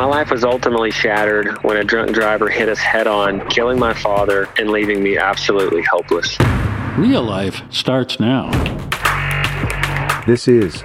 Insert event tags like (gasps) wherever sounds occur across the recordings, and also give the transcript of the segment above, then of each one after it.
My life was ultimately shattered when a drunk driver hit us head on, killing my father and leaving me absolutely helpless. Real life starts now. This is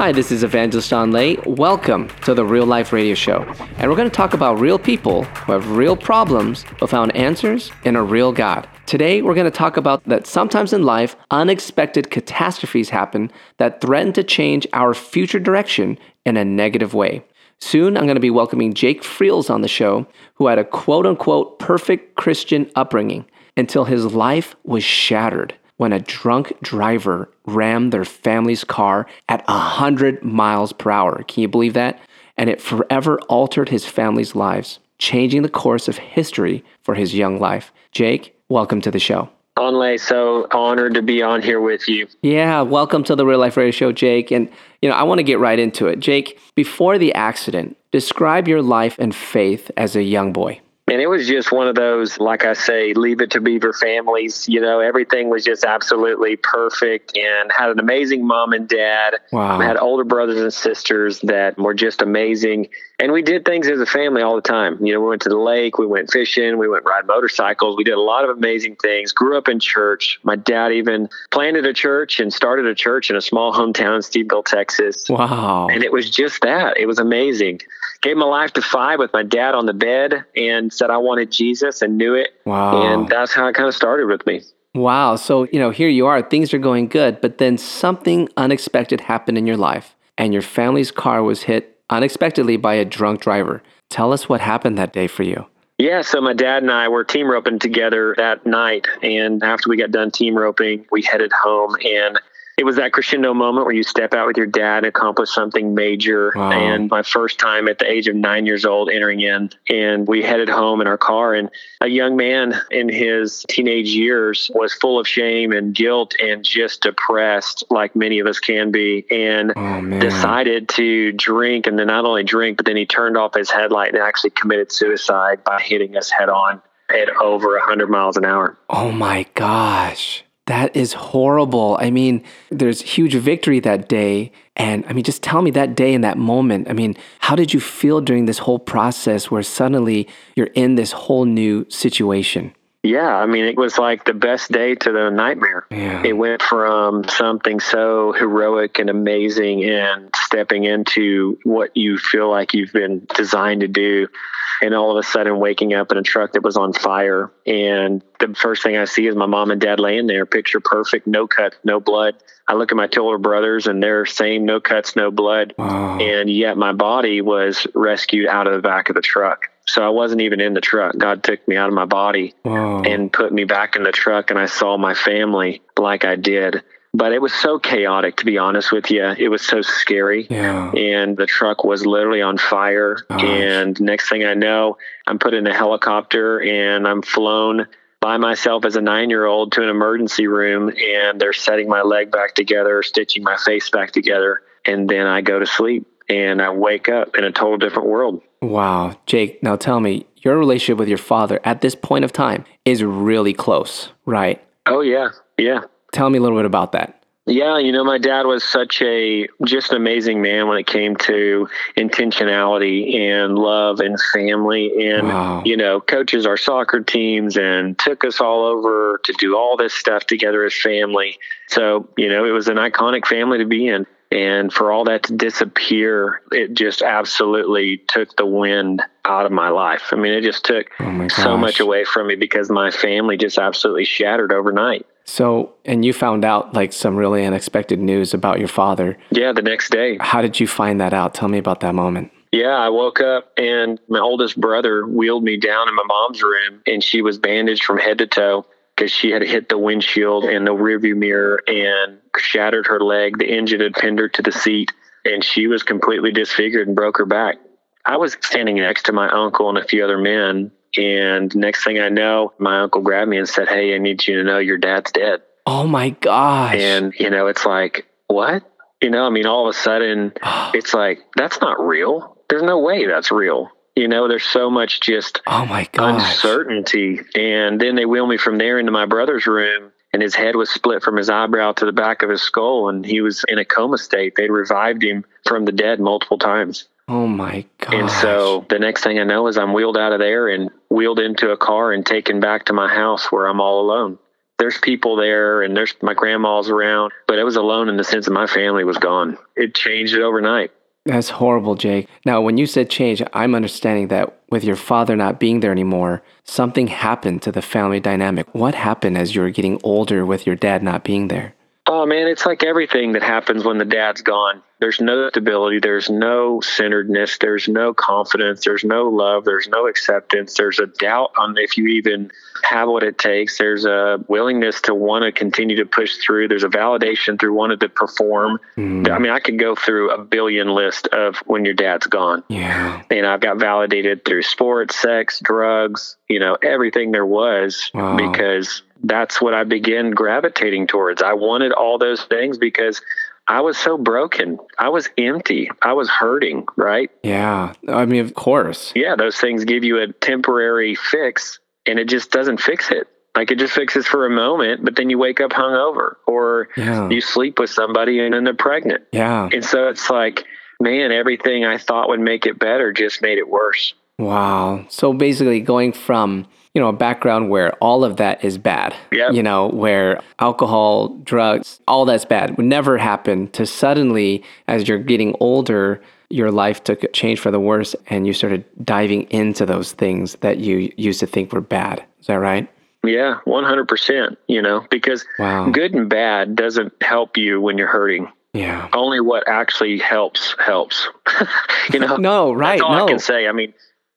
Hi, this is Evangelist John Lay. Welcome to the Real Life Radio Show. And we're going to talk about real people who have real problems but found answers in a real God. Today, we're going to talk about that sometimes in life, unexpected catastrophes happen that threaten to change our future direction in a negative way. Soon, I'm going to be welcoming Jake Freels on the show, who had a quote unquote perfect Christian upbringing until his life was shattered when a drunk driver rammed their family's car at 100 miles per hour. Can you believe that? And it forever altered his family's lives, changing the course of history for his young life. Jake, welcome to the show. Anh Le, so honored to be on here with you. Yeah, welcome to the Real Life Radio Show, Jake. And, you know, I want to get right into it. Jake, before the accident, describe your life and faith as a young boy. And it was just one of those, like I say, leave it to Beaver families. You know, everything was just absolutely perfect and had an amazing mom and dad. Wow. Had older brothers and sisters that were just amazing. And we did things as a family all the time. You know, we went to the lake, we went fishing, we went ride motorcycles. We did a lot of amazing things. Grew up in church. My dad even planted a church and started a church in a small hometown in Stephenville, Texas. Wow. And it was just that. It was amazing. Gave my life to five with my dad on the bed and said I wanted Jesus and knew it. Wow. And that's how it kind of started with me. Wow. So, you know, here you are, things are going good, but then something unexpected happened in your life, and your family's car was hit unexpectedly by a drunk driver. Tell us what happened that day for you. Yeah, so my dad and I were team roping together that night. And after we got done team roping, we headed home. And it was that crescendo moment where you step out with your dad and accomplish something major. Wow. And my first time at the age of nine years old entering in, and we headed home in our car. And a young man in his teenage years was full of shame and guilt and just depressed, like many of us can be. And Oh, decided to drink and then not only drink, but then he turned off his headlight and actually committed suicide by hitting us head on at over 100 miles an hour. Oh my gosh. That is horrible. I mean, there's huge victory that day. And I mean, just tell me that day and that moment. I mean, how did you feel during this whole process where suddenly you're in this whole new situation? Yeah, I mean, it was like the best day to the nightmare. Yeah. It went from something so heroic and amazing and stepping into what you feel like you've been designed to do. And all of a sudden, waking up in a truck that was on fire. And the first thing I see is my mom and dad laying there, picture perfect, no cuts, no blood. I look at my two older brothers and they're same, no cuts, no blood. Wow. And yet my body was rescued out of the back of the truck. So I wasn't even in the truck. God took me out of my body and put me back in the truck and I saw my family like I did. But it was so chaotic, to be honest with you. It was so scary. Yeah. And the truck was literally on fire. Gosh. And next thing I know, I'm put in a helicopter and I'm flown by myself as a nine year old to an emergency room. And they're setting my leg back together, stitching my face back together. And then I go to sleep and I wake up in a total different world. Wow. Jake, now tell me, your relationship with your father at this point of time is really close, right? Oh, yeah. Yeah. Tell me a little bit about that. Yeah, you know, my dad was such a just an amazing man when it came to intentionality and love and family. And, Wow. you know, coaches our soccer teams and took us all over to do all this stuff together as family. So, you know, it was an iconic family to be in. And for all that to disappear, it just absolutely took the wind out of my life. I mean, it just took Oh so much away from me because my family just absolutely shattered overnight. So, and you found out like some really unexpected news about your father. Yeah, the next day. How did you find that out? Tell me about that moment. Yeah, I woke up and my oldest brother wheeled me down in my mom's room and she was bandaged from head to toe because she had hit the windshield and the rearview mirror and shattered her leg. The engine had pinned her to the seat and she was completely disfigured and broke her back. I was standing next to my uncle and a few other men And next thing I know, my uncle grabbed me and said, Hey, I need you to know your dad's dead. Oh my gosh. And, you know, it's like, what? You know, I mean, all of a sudden, (gasps) it's like, that's not real. There's no way that's real. You know, there's so much just oh my gosh. uncertainty. And then they wheel me from there into my brother's room, and his head was split from his eyebrow to the back of his skull, and he was in a coma state. They'd revived him from the dead multiple times. Oh my god. And so the next thing I know is I'm wheeled out of there and wheeled into a car and taken back to my house where I'm all alone. There's people there and there's my grandma's around, but it was alone in the sense that my family was gone. It changed it overnight. That's horrible, Jake. Now, when you said change, I'm understanding that with your father not being there anymore, something happened to the family dynamic. What happened as you were getting older with your dad not being there? Oh man, it's like everything that happens when the dad's gone. There's no stability, there's no centeredness, there's no confidence, there's no love, there's no acceptance, there's a doubt on if you even have what it takes. There's a willingness to want to continue to push through. There's a validation through wanting to perform. Mm. I mean, I could go through a billion list of when your dad's gone. Yeah. And I've got validated through sports, sex, drugs, you know, everything there was Wow. because that's what I began gravitating towards. I wanted all those things because I was so broken. I was empty. I was hurting, right? Yeah. I mean, of course. Yeah, those things give you a temporary fix and it just doesn't fix it. Like it just fixes for a moment, but then you wake up hungover or Yeah. you sleep with somebody and then they're pregnant. Yeah. And so it's like, man, everything I thought would make it better just made it worse. Wow. So basically, going from you know a background where all of that is bad, Yep. you know, where alcohol, drugs, all that's bad would never happen, to suddenly, as you're getting older, your life took a change for the worse, and you started diving into those things that you used to think were bad. Is that right? Yeah, 100%, you know, because Wow. good and bad doesn't help you when you're hurting. Yeah. Only what actually helps helps. (laughs) you know, (laughs) No, right? That's all no. I can say. I mean,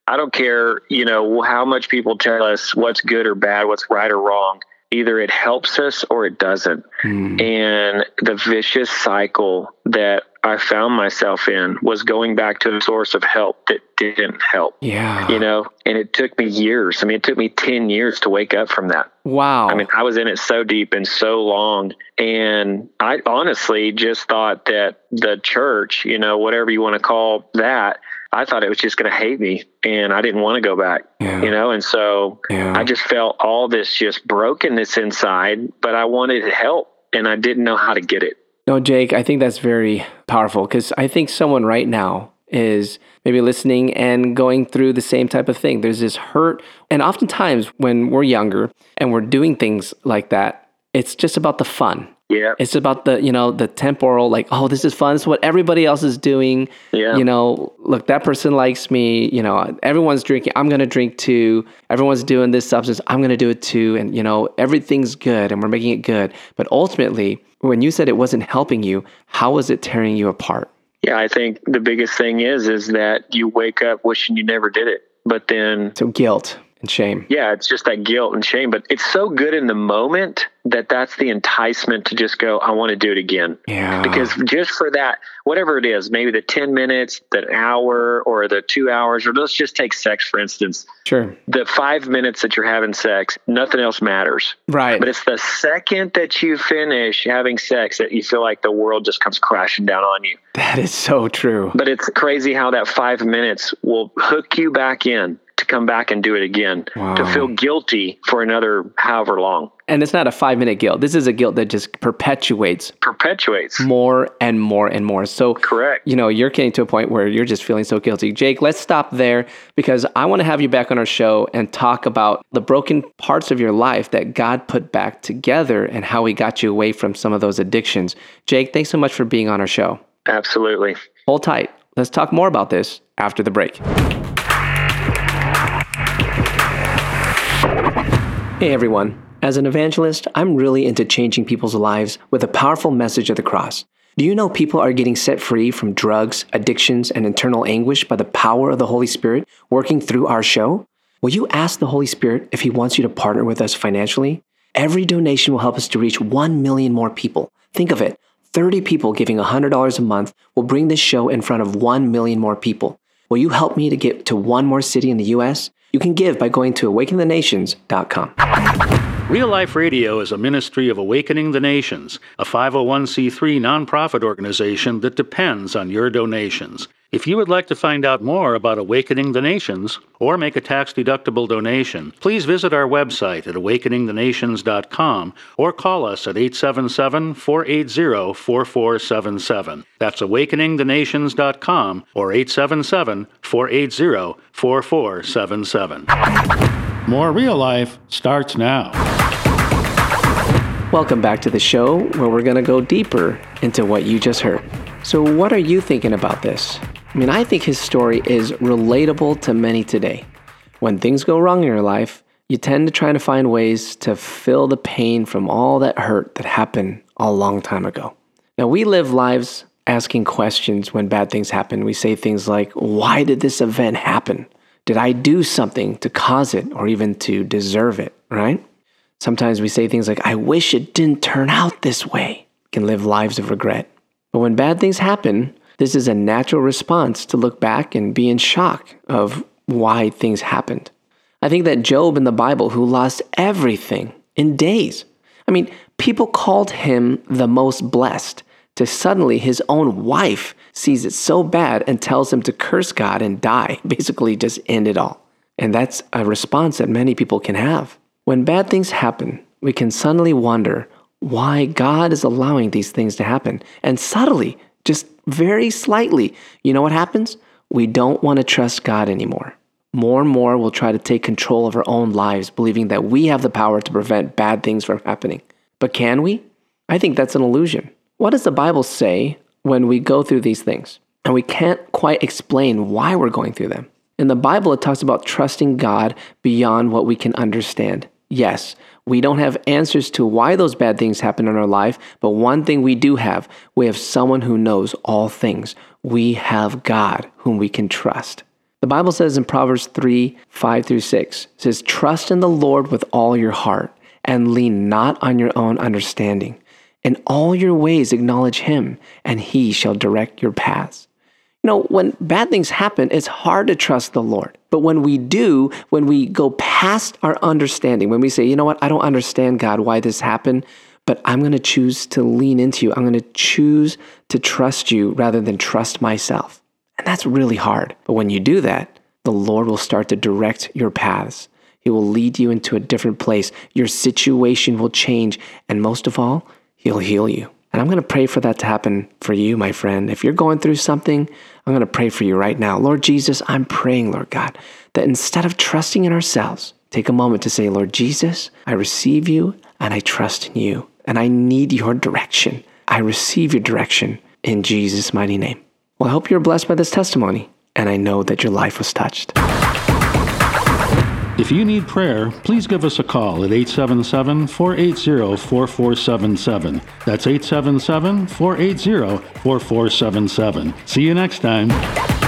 I don't care, you know, how much people tell us what's good or bad, what's right or wrong. Either it helps us or it doesn't. Hmm. And the vicious cycle that I found myself in was going back to a source of help that didn't help. Yeah. You know, and it took me years. I mean, it took me 10 years to wake up from that. Wow. I mean, I was in it so deep and so long. And I honestly just thought that the church, you know, whatever you want to call that, I thought it was just going to hate me and I didn't want to go back, Yeah. you know? And so Yeah. I just felt all this just brokenness inside, but I wanted help and I didn't know how to get it. No, Jake, I think that's very powerful because I think someone right now is maybe listening and going through the same type of thing. There's this hurt. And oftentimes when we're younger and we're doing things like that, it's just about the fun. Yeah. It's about the, you know, the temporal, like, oh, this is fun. Is what everybody else is doing. Yeah. You know, look, that person likes me. You know, everyone's drinking. I'm going to drink too. Everyone's doing this substance. I'm going to do it too. And, you know, everything's good and we're making it good. But ultimately, when you said it wasn't helping you, how was it tearing you apart? Yeah. I think the biggest thing is, is that you wake up wishing you never did it. But then So guilt and shame. Yeah, it's just that guilt and shame, but it's so good in the moment that that's the enticement to just go, I want to do it again. Yeah. Because just for that, whatever it is, maybe the 10 minutes, the hour, or the two hours, or let's just take sex, for instance. Sure. The five minutes that you're having sex, nothing else matters. Right. But it's the second that you finish having sex that you feel like the world just comes crashing down on you. that is so true. But it's crazy how that five minutes will hook you back in to come back and do it again, to feel guilty for another however long. And it's not a five minute guilt. This is a guilt that just perpetuates Perpetuates. more and more and more. So, Correct. you know, you're getting to a point where you're just feeling so guilty. Jake, let's stop there because I want to have you back on our show and talk about the broken parts of your life that God put back together and how He got you away from some of those addictions. Jake, thanks so much for being on our show. Absolutely. Hold tight. Let's talk more about this after the break. Hey everyone. As an evangelist, I'm really into changing people's lives with a powerful message of the cross. Do you know people are getting set free from drugs, addictions, and internal anguish by the power of the Holy Spirit working through our show? Will you ask the Holy Spirit if He wants you to partner with us financially? Every donation will help us to reach 1 million more people. Think of it 30 people giving $100 a month will bring this show in front of 1 million more people. Will you help me to get to one more city in the U.S.? You can give by going to awakeningthenations.com. Real Life Radio is a ministry of Awakening the Nations, a 501c3 nonprofit organization that depends on your donations. If you would like to find out more about Awakening the Nations or make a tax deductible donation, please visit our website at awakeningthenations.com or call us at 877 480 4477. That's awakeningthenations.com or 877 480 4477. More real life starts now. Welcome back to the show where we're going to go deeper into what you just heard. So, what are you thinking about this? I mean, I think his story is relatable to many today. When things go wrong in your life, you tend to try to find ways to fill the pain from all that hurt that happened a long time ago. Now, we live lives asking questions when bad things happen. We say things like, Why did this event happen? Did I do something to cause it or even to deserve it, right? Sometimes we say things like, I wish it didn't turn out this way. We can live lives of regret. But when bad things happen, this is a natural response to look back and be in shock of why things happened. I think that Job in the Bible, who lost everything in days, I mean, people called him the most blessed, to suddenly his own wife sees it so bad and tells him to curse God and die, (laughs) basically just end it all. And that's a response that many people can have. When bad things happen, we can suddenly wonder why God is allowing these things to happen. And subtly, just very slightly, you know what happens? We don't want to trust God anymore. More and more, we'll try to take control of our own lives, believing that we have the power to prevent bad things from happening. But can we? I think that's an illusion. What does the Bible say when we go through these things and we can't quite explain why we're going through them? In the Bible, it talks about trusting God beyond what we can understand. Yes, we don't have answers to why those bad things happen in our life, but one thing we do have we have someone who knows all things. We have God whom we can trust. The Bible says in Proverbs 3 5 through 6, says, Trust in the Lord with all your heart and lean not on your own understanding. In all your ways acknowledge him, and he shall direct your paths. You know, when bad things happen, it's hard to trust the Lord. But when we do, when we go past our understanding, when we say, you know what, I don't understand, God, why this happened, but I'm going to choose to lean into you. I'm going to choose to trust you rather than trust myself. And that's really hard. But when you do that, the Lord will start to direct your paths. He will lead you into a different place. Your situation will change. And most of all, He'll heal you. And I'm going to pray for that to happen for you, my friend. If you're going through something, I'm going to pray for you right now. Lord Jesus, I'm praying, Lord God, that instead of trusting in ourselves, take a moment to say, Lord Jesus, I receive you and I trust in you, and I need your direction. I receive your direction in Jesus' mighty name. Well, I hope you're blessed by this testimony, and I know that your life was touched. If you need prayer, please give us a call at 877 480 4477. That's 877 480 4477. See you next time.